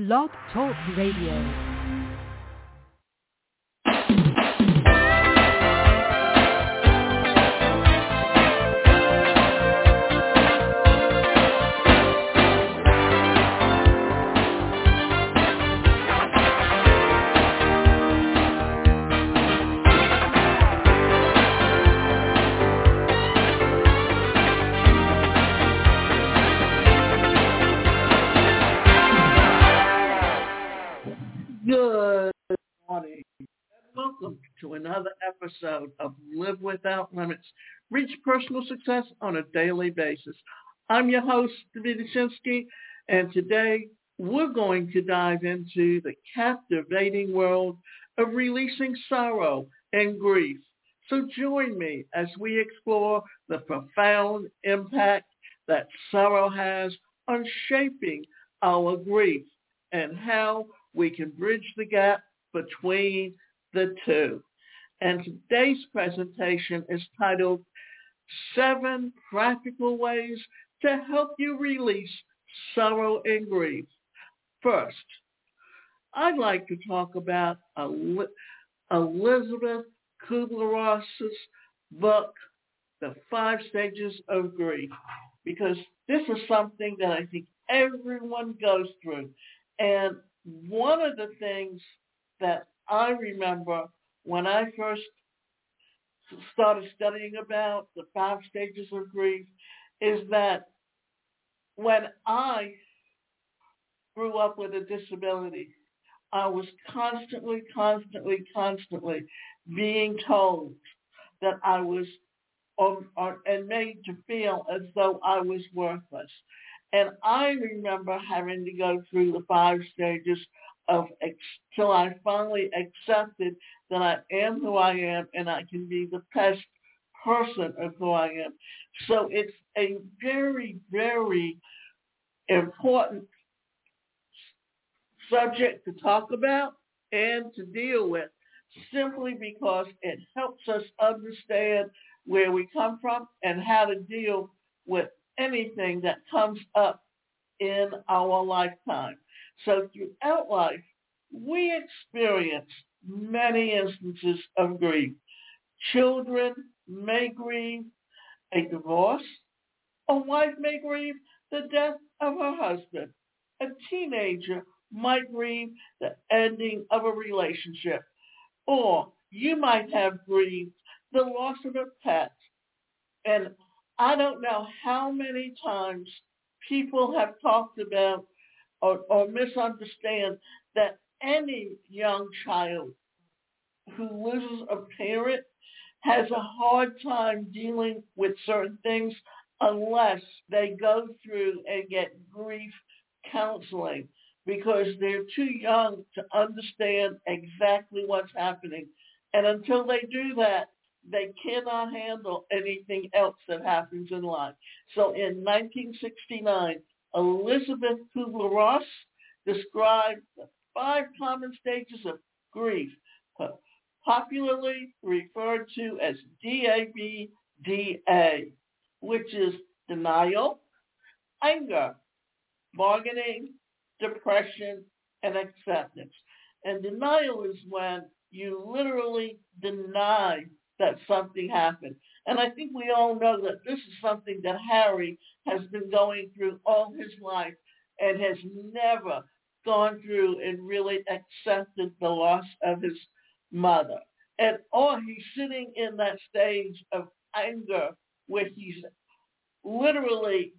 Blog Talk Radio. Episode of Live Without Limits. Reach personal success on a daily basis. I'm your host, David Shinsky, and today we're going to dive into the captivating world of releasing sorrow and grief. So join me as we explore the profound impact that sorrow has on shaping our grief and how we can bridge the gap between the two. And today's presentation is titled Seven Practical Ways to Help You Release Sorrow and Grief. First, I'd like to talk about Elisabeth Kubler-Ross's book, The Five Stages of Grief, because this is something that I think everyone goes through. And one of the things that I remember when I first started studying about the five stages of grief is that when I grew up with a disability, I was constantly, constantly, constantly being told that I was or, or, and made to feel as though I was worthless. And I remember having to go through the five stages of till I finally accepted that I am who I am and I can be the best person of who I am. So it's a very, very important subject to talk about and to deal with simply because it helps us understand where we come from and how to deal with anything that comes up in our lifetime. So throughout life, we experience many instances of grief. Children may grieve a divorce. A wife may grieve the death of her husband. A teenager might grieve the ending of a relationship. Or you might have grieved the loss of a pet. And I don't know how many times people have talked about or, or misunderstand that any young child who loses a parent has a hard time dealing with certain things unless they go through and get grief counseling because they're too young to understand exactly what's happening. And until they do that, they cannot handle anything else that happens in life. So in 1969, Elisabeth Kubler-Ross described the five common stages of grief, popularly referred to as DABDA, which is denial, anger, bargaining, depression, and acceptance. And denial is when you literally deny that something happened. And I think we all know that this is something that Harry has been going through all his life and has never gone through and really accepted the loss of his mother. And or he's sitting in that stage of anger where he's literally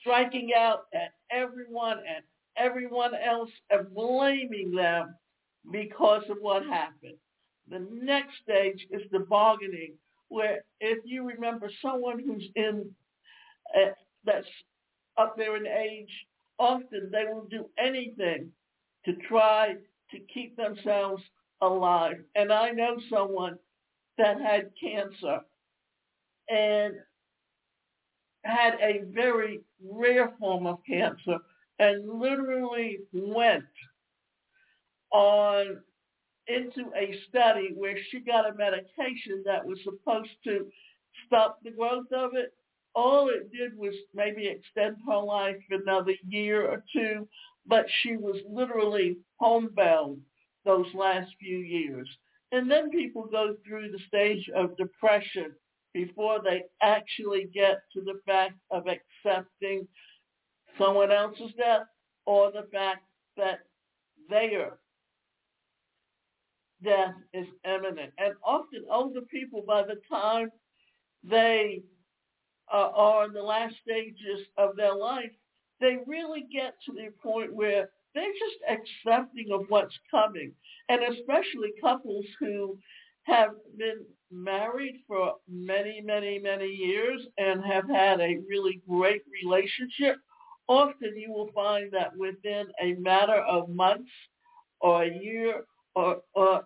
striking out at everyone and everyone else and blaming them because of what happened. The next stage is the bargaining, where if you remember someone who's in uh, that's up there in age, often they will do anything to try to keep themselves alive. And I know someone that had cancer and had a very rare form of cancer and literally went on into a study where she got a medication that was supposed to stop the growth of it, all it did was maybe extend her life another year or two, but she was literally homebound those last few years. And then people go through the stage of depression before they actually get to the fact of accepting someone else's death or the fact that their death is imminent. And often older people, by the time they uh, are in the last stages of their life, they really get to the point where they're just accepting of what's coming. And especially couples who have been married for many, many, many years and have had a really great relationship, often you will find that within a matter of months or a year or, or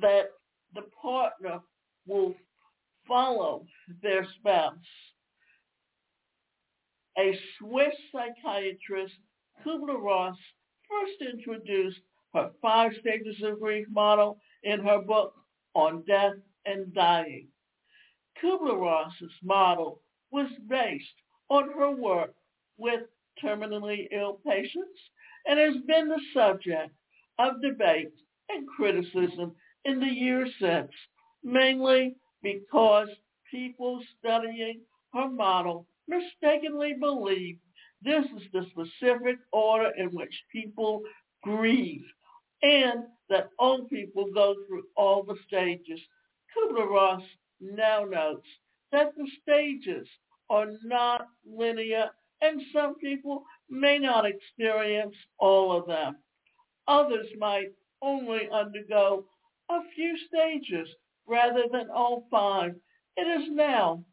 that the partner will follow their spouse. A Swiss psychiatrist, Kubler-Ross, first introduced her five stages of grief model in her book on death and dying. Kubler-Ross's model was based on her work with terminally ill patients and has been the subject of debate and criticism in the years since, mainly because people studying her model mistakenly believe this is the specific order in which people grieve and that old people go through all the stages. Kubler-Ross now notes that the stages are not linear and some people may not experience all of them. Others might only undergo a few stages rather than all five. It is now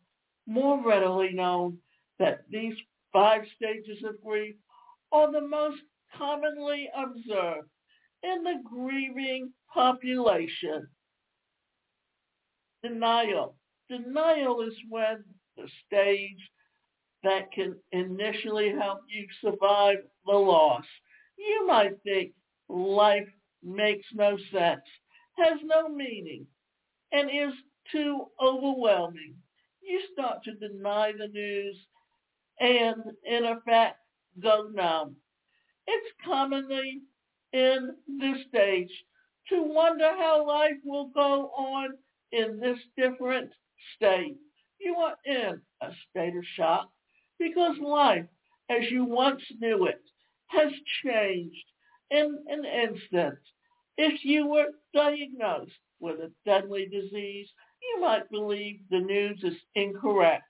more readily known that these five stages of grief are the most commonly observed in the grieving population. Denial. Denial is when the stage that can initially help you survive the loss. You might think life makes no sense, has no meaning, and is too overwhelming. You start to deny the news and, in effect, go numb. It's commonly in this stage to wonder how life will go on in this different state. You are in a state of shock because life, as you once knew it, has changed in an instant. If you were diagnosed with a deadly disease, you might believe the news is incorrect.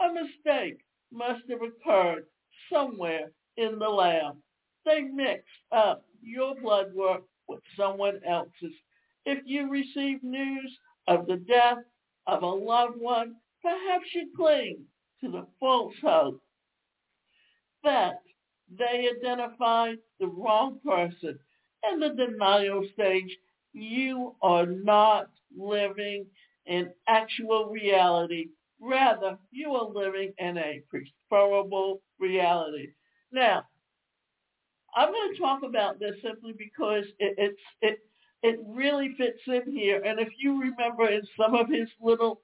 A mistake must have occurred somewhere in the lab. They mixed up your blood work with someone else's. If you receive news of the death of a loved one, perhaps you cling to the false hope that they identify the wrong person. In the denial stage, you are not living in actual reality. Rather, you are living in a preferable reality. Now, I'm going to talk about this simply because it, it's it it really fits in here. And if you remember in some of his little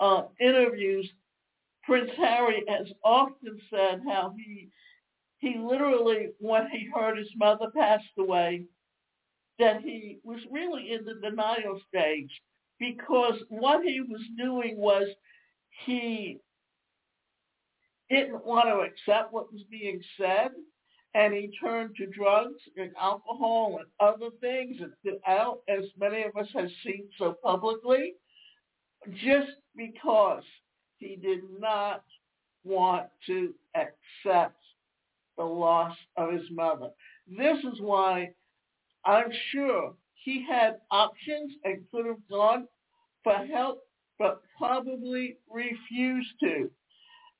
uh, interviews, Prince Harry has often said how he he literally, when he heard his mother passed away, that he was really in the denial stage because what he was doing was he didn't want to accept what was being said and he turned to drugs and alcohol and other things out as many of us have seen so publicly just because he did not want to accept the loss of his mother. This is why I'm sure he had options and could have gone for help, but probably refused to.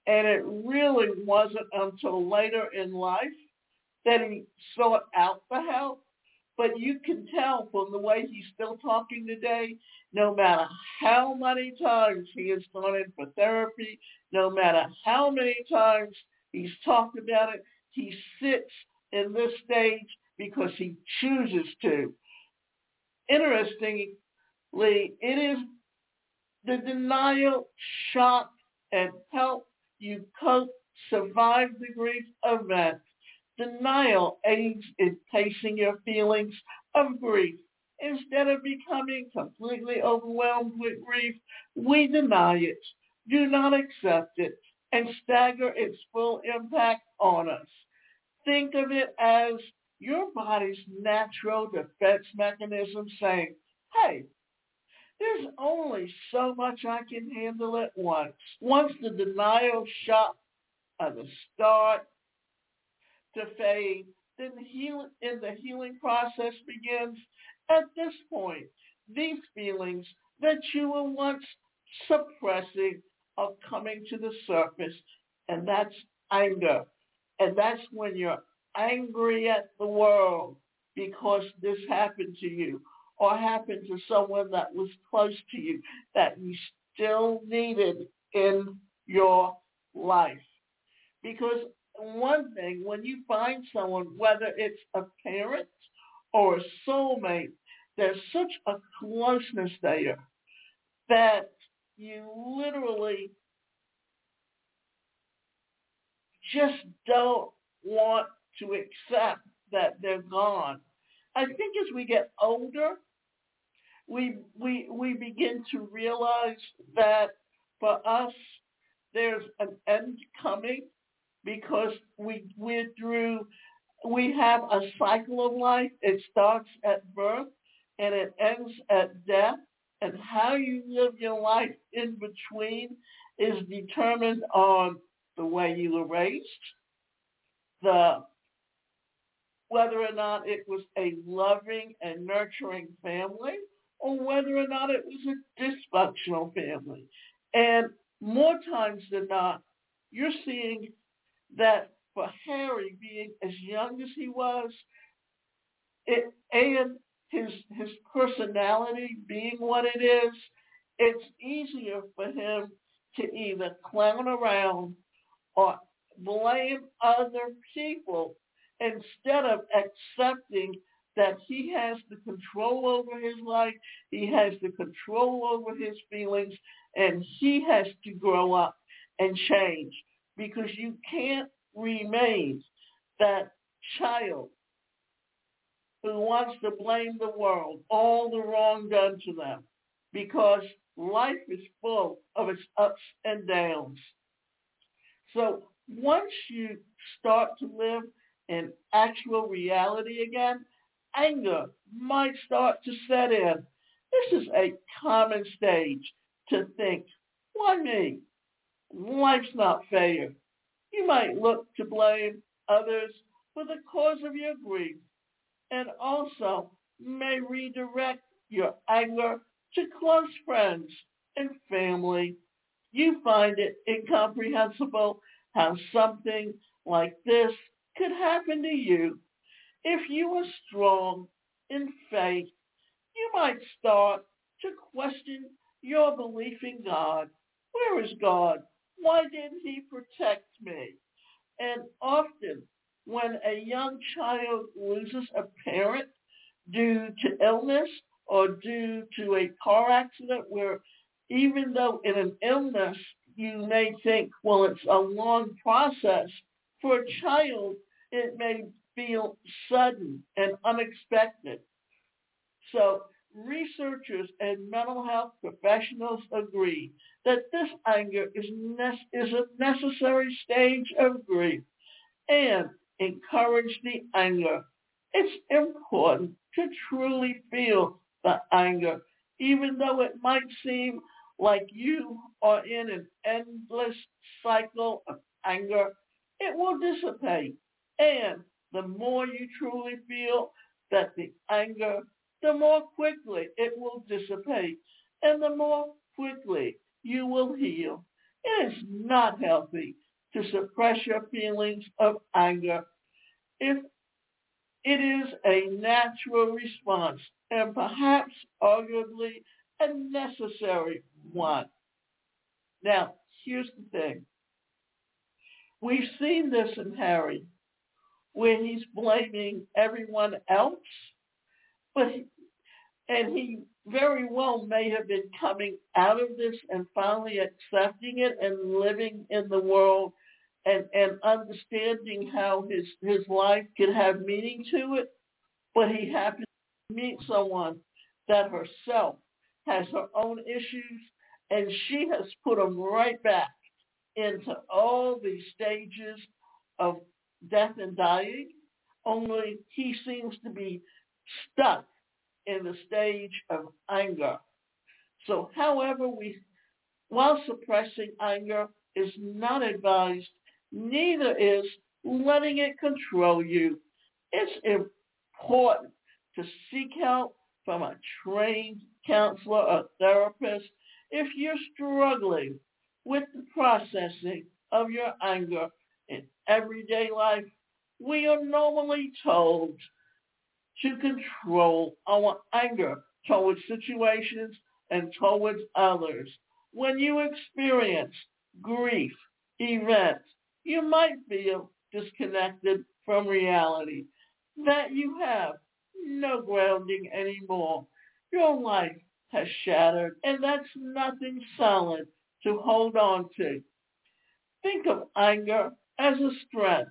And it really wasn't until later in life that he sought out the help. But you can tell from the way he's still talking today, no matter how many times he has gone in for therapy, no matter how many times he's talked about it, he sits in this stage because he chooses to. Interestingly, it is the denial, shock, and help you cope, survive the grief event. Denial aids in pacing your feelings of grief. Instead of becoming completely overwhelmed with grief, we deny it, do not accept it, and stagger its full impact on us. Think of it as your body's natural defense mechanism saying, hey, there's only so much I can handle at once. Once the denial shot of the start to fade, then the healing and the healing process begins. At this point, these feelings that you were once suppressing are coming to the surface, and that's anger. And that's when you're angry at the world because this happened to you or happened to someone that was close to you that you still needed in your life. Because one thing, when you find someone, whether it's a parent or a soulmate, there's such a closeness there that you literally just don't want to accept that they're gone. I think as we get older, we we we begin to realize that for us there's an end coming because we we're through we have a cycle of life. It starts at birth and it ends at death. And how you live your life in between is determined on the way you were raised, the whether or not it was a loving and nurturing family, or whether or not it was a dysfunctional family. And more times than not, you're seeing that for Harry being as young as he was, it, and his his personality being what it is, it's easier for him to either clown around or blame other people instead of accepting that he has the control over his life, he has the control over his feelings, and he has to grow up and change because you can't remain that child who wants to blame the world, all the wrong done to them, because life is full of its ups and downs. So once you start to live in actual reality again, anger might start to set in. This is a common stage to think, why me? Life's not fair. You might look to blame others for the cause of your grief and also may redirect your anger to close friends and family. You find it incomprehensible how something like this could happen to you if you were strong in faith, you might start to question your belief in God. Where is God? Why didn't he protect me? And often when a young child loses a parent due to illness or due to a car accident where even though in an illness you may think, well, it's a long process, for a child it may feel sudden and unexpected. So researchers and mental health professionals agree that this anger is, ne- is a necessary stage of grief and encourage the anger. It's important to truly feel the anger, even though it might seem like you are in an endless cycle of anger. It will dissipate. And the more you truly feel that the anger, the more quickly it will dissipate and the more quickly you will heal. It is not healthy to suppress your feelings of anger if it is a natural response and perhaps arguably a necessary one. Now, here's the thing. We've seen this in Harry where he's blaming everyone else. But And he very well may have been coming out of this and finally accepting it and living in the world and, and understanding how his, his life could have meaning to it. But he happened to meet someone that herself has her own issues and she has put them right back into all these stages of death and dying, only he seems to be stuck in the stage of anger. So however we, while suppressing anger is not advised, neither is letting it control you. It's important to seek help from a trained counselor or therapist if you're struggling with the processing of your anger in everyday life. We are normally told to control our anger towards situations and towards others. When you experience grief, events, you might feel disconnected from reality, that you have no grounding anymore. Your life has shattered, and that's nothing solid to hold on to. Think of anger as a strength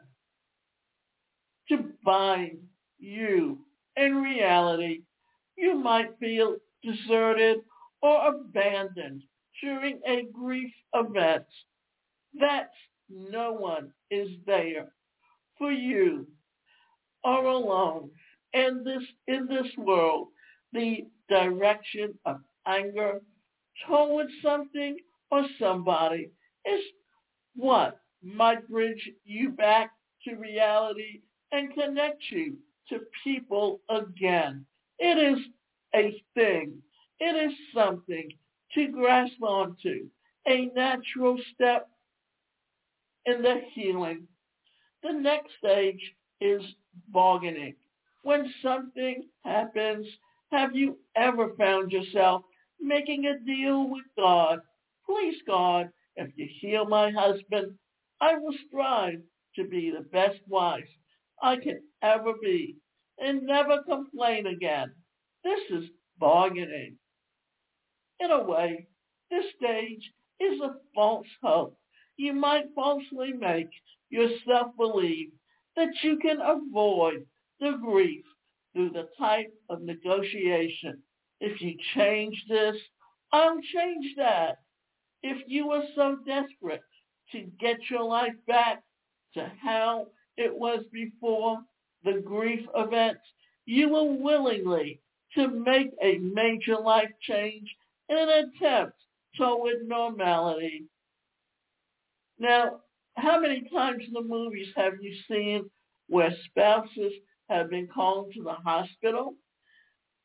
to bind you in reality, you might feel deserted or abandoned during a grief event. That no one is there for you or alone. And this in this world, the direction of anger towards something or somebody is what might bridge you back to reality and connect you to people again. It is a thing. It is something to grasp onto, a natural step in the healing. The next stage is bargaining. When something happens, have you ever found yourself making a deal with God? Please, God, if you heal my husband, I will strive to be the best wife I can ever be and never complain again. This is bargaining. In a way, this stage is a false hope. You might falsely make yourself believe that you can avoid the grief through the type of negotiation. If you change this, I'll change that. If you were so desperate to get your life back to how it was before, the grief event, you were willingly to make a major life change in an attempt toward normality. Now, how many times in the movies have you seen where spouses have been called to the hospital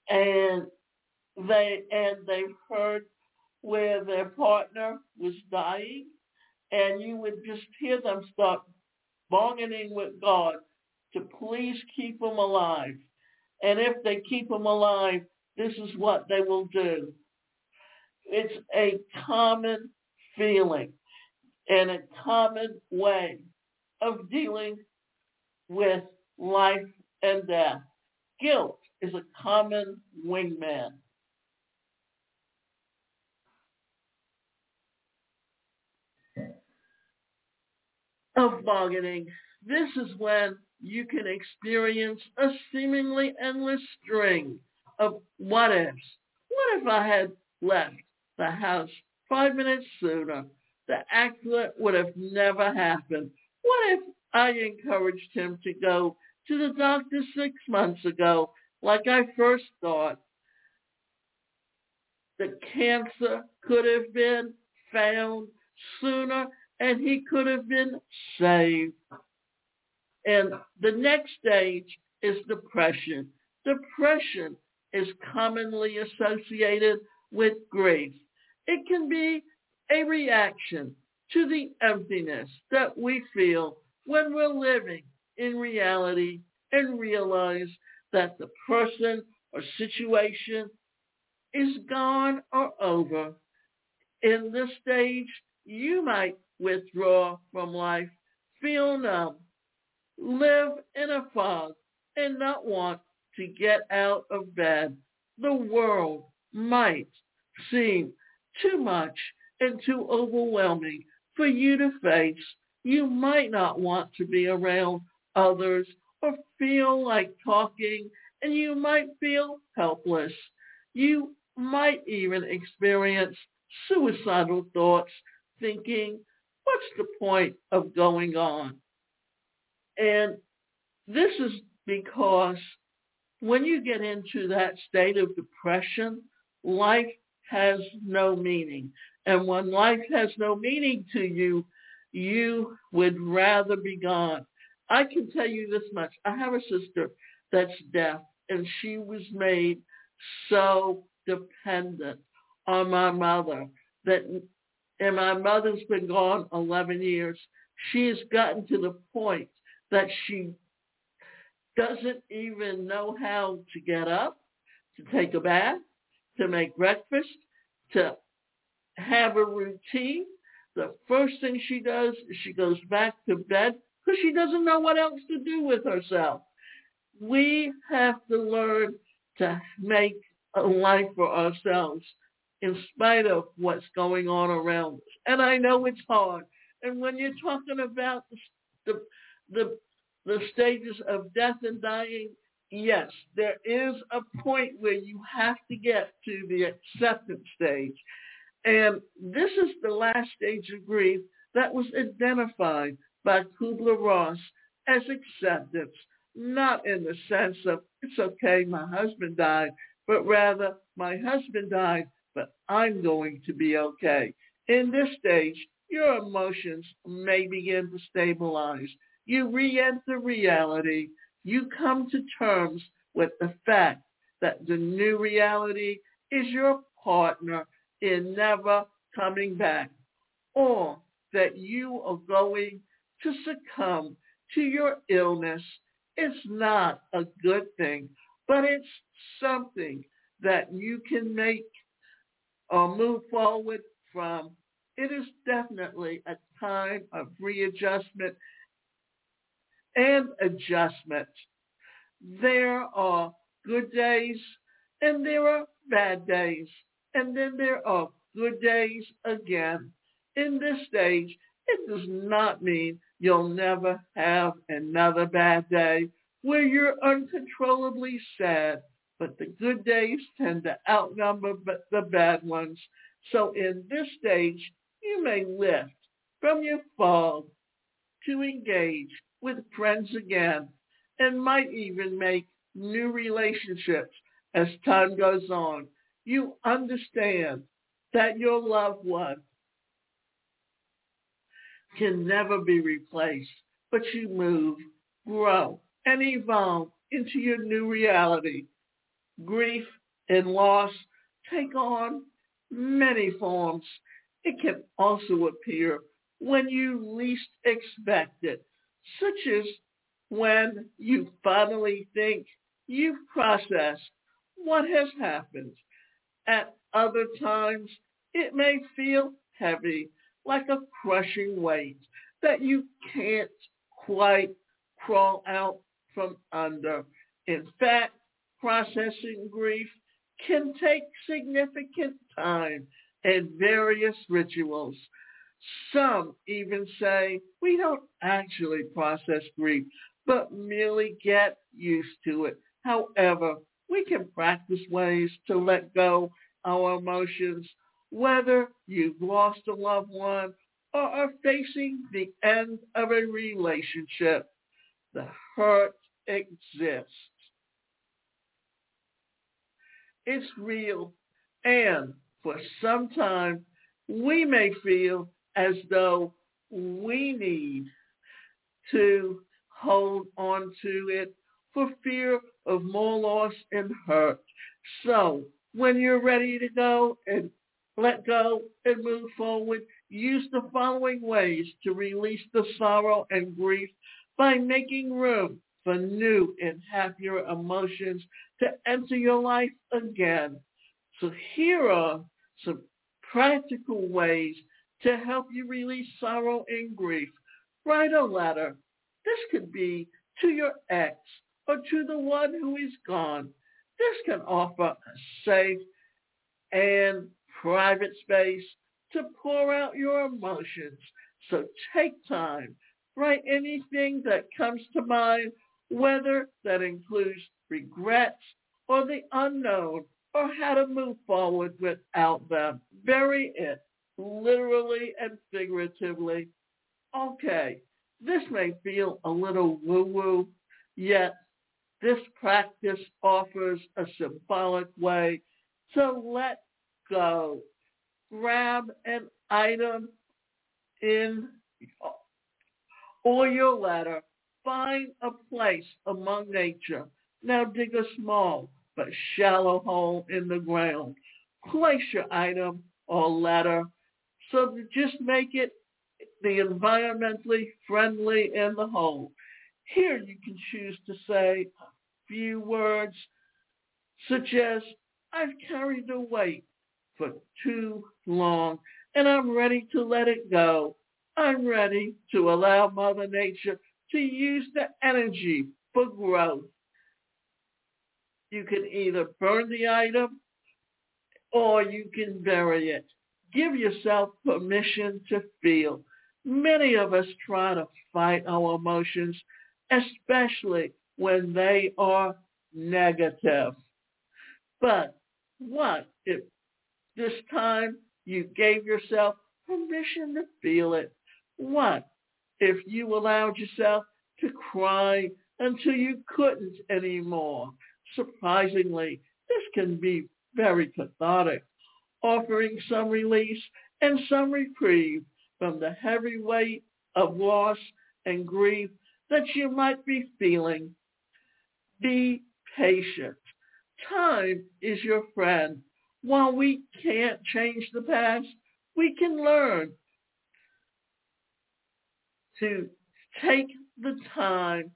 and they and they've heard where their partner was dying and you would just hear them start bargaining with God to please keep them alive. And if they keep them alive, this is what they will do. It's a common feeling and a common way of dealing with life and death. Guilt is a common wingman. Of bargaining. This is when you can experience a seemingly endless string of what ifs. What if I had left the house five minutes sooner? The accident would have never happened. What if I encouraged him to go to the doctor six months ago, like I first thought? The cancer could have been found sooner and he could have been saved. And the next stage is depression. Depression is commonly associated with grief. It can be a reaction to the emptiness that we feel when we're living in reality and realize that the person or situation is gone or over. In this stage, you might withdraw from life, feel numb, live in a fog and not want to get out of bed. the world might seem too much and too overwhelming for you to face. You might not want to be around others or feel like talking and you might feel helpless. You might even experience suicidal thoughts thinking, what's the point of going on? And this is because when you get into that state of depression, life has no meaning. And when life has no meaning to you, you would rather be gone. I can tell you this much. I have a sister that's deaf, and she was made so dependent on my mother that, and my mother's been gone 11 years. She has gotten to the point that she doesn't even know how to get up, to take a bath, to make breakfast, to have a routine. The first thing she does is she goes back to bed because she doesn't know what else to do with herself. We have to learn to make a life for ourselves in spite of what's going on around us. And I know it's hard. And when you're talking about the, the, the stages of death and dying, yes, there is a point where you have to get to the acceptance stage. And this is the last stage of grief that was identified by Kubler-Ross as acceptance, not in the sense of, it's okay, my husband died, but rather, my husband died, but I'm going to be okay. In this stage, your emotions may begin to stabilize. You re-enter reality. You come to terms with the fact that the new reality is your partner in never coming back or that you are going to succumb to your illness. It's not a good thing, but it's something that you can make or move forward from. It is definitely a time of readjustment and adjustment. There are good days and there are bad days. And then there are good days again. In this stage, it does not mean you'll never have another bad day where you're uncontrollably sad, but the good days tend to outnumber the bad ones. So in this stage, you may lift from your fog to engage with friends again and might even make new relationships as time goes on. You understand that your loved one can never be replaced, but you move, grow, and evolve into your new reality. Grief and loss take on many forms. It can also appear when you least expect it such as when you finally think you've processed what has happened. At other times, it may feel heavy, like a crushing weight that you can't quite crawl out from under. In fact, processing grief can take significant time and various rituals. Some even say we don't actually process grief, but merely get used to it. However, we can practice ways to let go our emotions, whether you've lost a loved one or are facing the end of a relationship. The hurt exists. It's real. And for some time, we may feel as though we need to hold on to it for fear of more loss and hurt. So when you're ready to go and let go and move forward, use the following ways to release the sorrow and grief by making room for new and happier emotions to enter your life again. So here are some practical ways to help you release sorrow and grief. Write a letter. This could be to your ex or to the one who is gone. This can offer a safe and private space to pour out your emotions. So take time, write anything that comes to mind, whether that includes regrets or the unknown or how to move forward without them. Bury it, literally and figuratively. Okay, this may feel a little woo-woo, yet this practice offers a symbolic way to let go. Grab an item in or your letter. Find a place among nature. Now dig a small but shallow hole in the ground. Place your item or letter so to just make it the environmentally friendly in the hole. Here you can choose to say a few words such as, I've carried the weight for too long and I'm ready to let it go. I'm ready to allow Mother Nature to use the energy for growth. You can either burn the item or you can bury it. Give yourself permission to feel. Many of us try to fight our emotions, especially when they are negative. But what if this time you gave yourself permission to feel it? What if you allowed yourself to cry until you couldn't anymore? Surprisingly, this can be very cathartic, offering some release and some reprieve from the heavy weight of loss and grief that you might be feeling. Be patient. Time is your friend. While we can't change the past, we can learn to take the time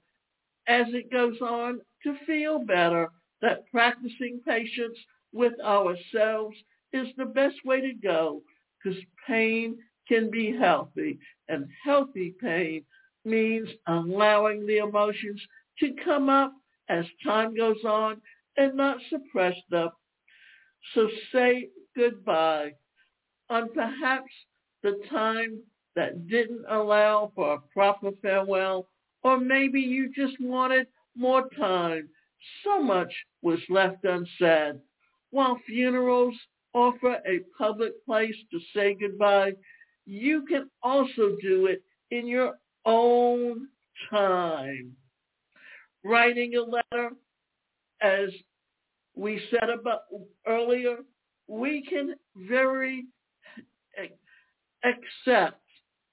as it goes on to feel better that practicing patience with ourselves is the best way to go because pain can be healthy and healthy pain means allowing the emotions to come up as time goes on and not suppress them. So say goodbye on perhaps the time that didn't allow for a proper farewell, or maybe you just wanted more time. So much was left unsaid. While funerals offer a public place to say goodbye, you can also do it in your own time. Writing a letter, as we said about earlier, we can very accept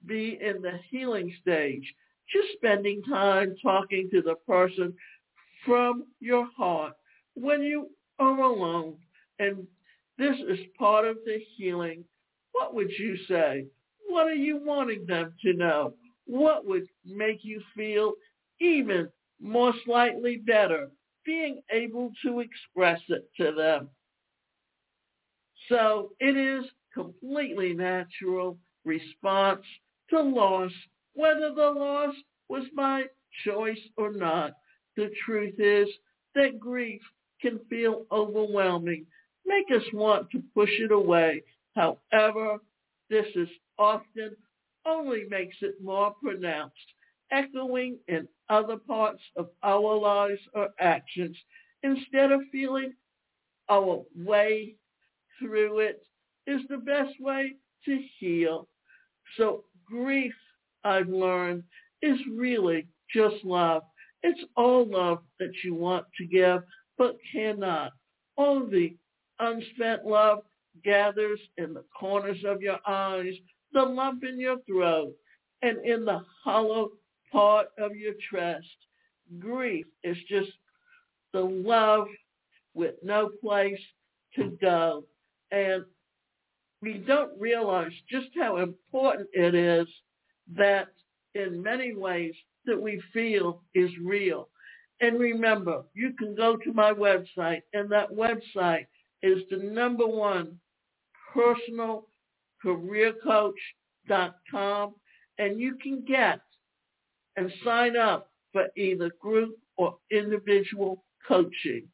be in the healing stage. Just spending time talking to the person from your heart when you are alone. And this is part of the healing. What would you say? What are you wanting them to know? What would make you feel even more slightly better being able to express it to them? So it is completely natural response to loss, whether the loss was my choice or not. The truth is that grief can feel overwhelming, make us want to push it away. However, this is often only makes it more pronounced, echoing in other parts of our lives or actions instead of feeling our way through it is the best way to heal. So grief, I've learned, is really just love. It's all love that you want to give, but cannot. All the unspent love gathers in the corners of your eyes, the lump in your throat, and in the hollow part of your chest. Grief is just the love with no place to go. And we don't realize just how important it is that in many ways that we feel is real. And remember, you can go to my website, and that website is the number one personalcareercoach.com, and you can get and sign up for either group or individual coaching.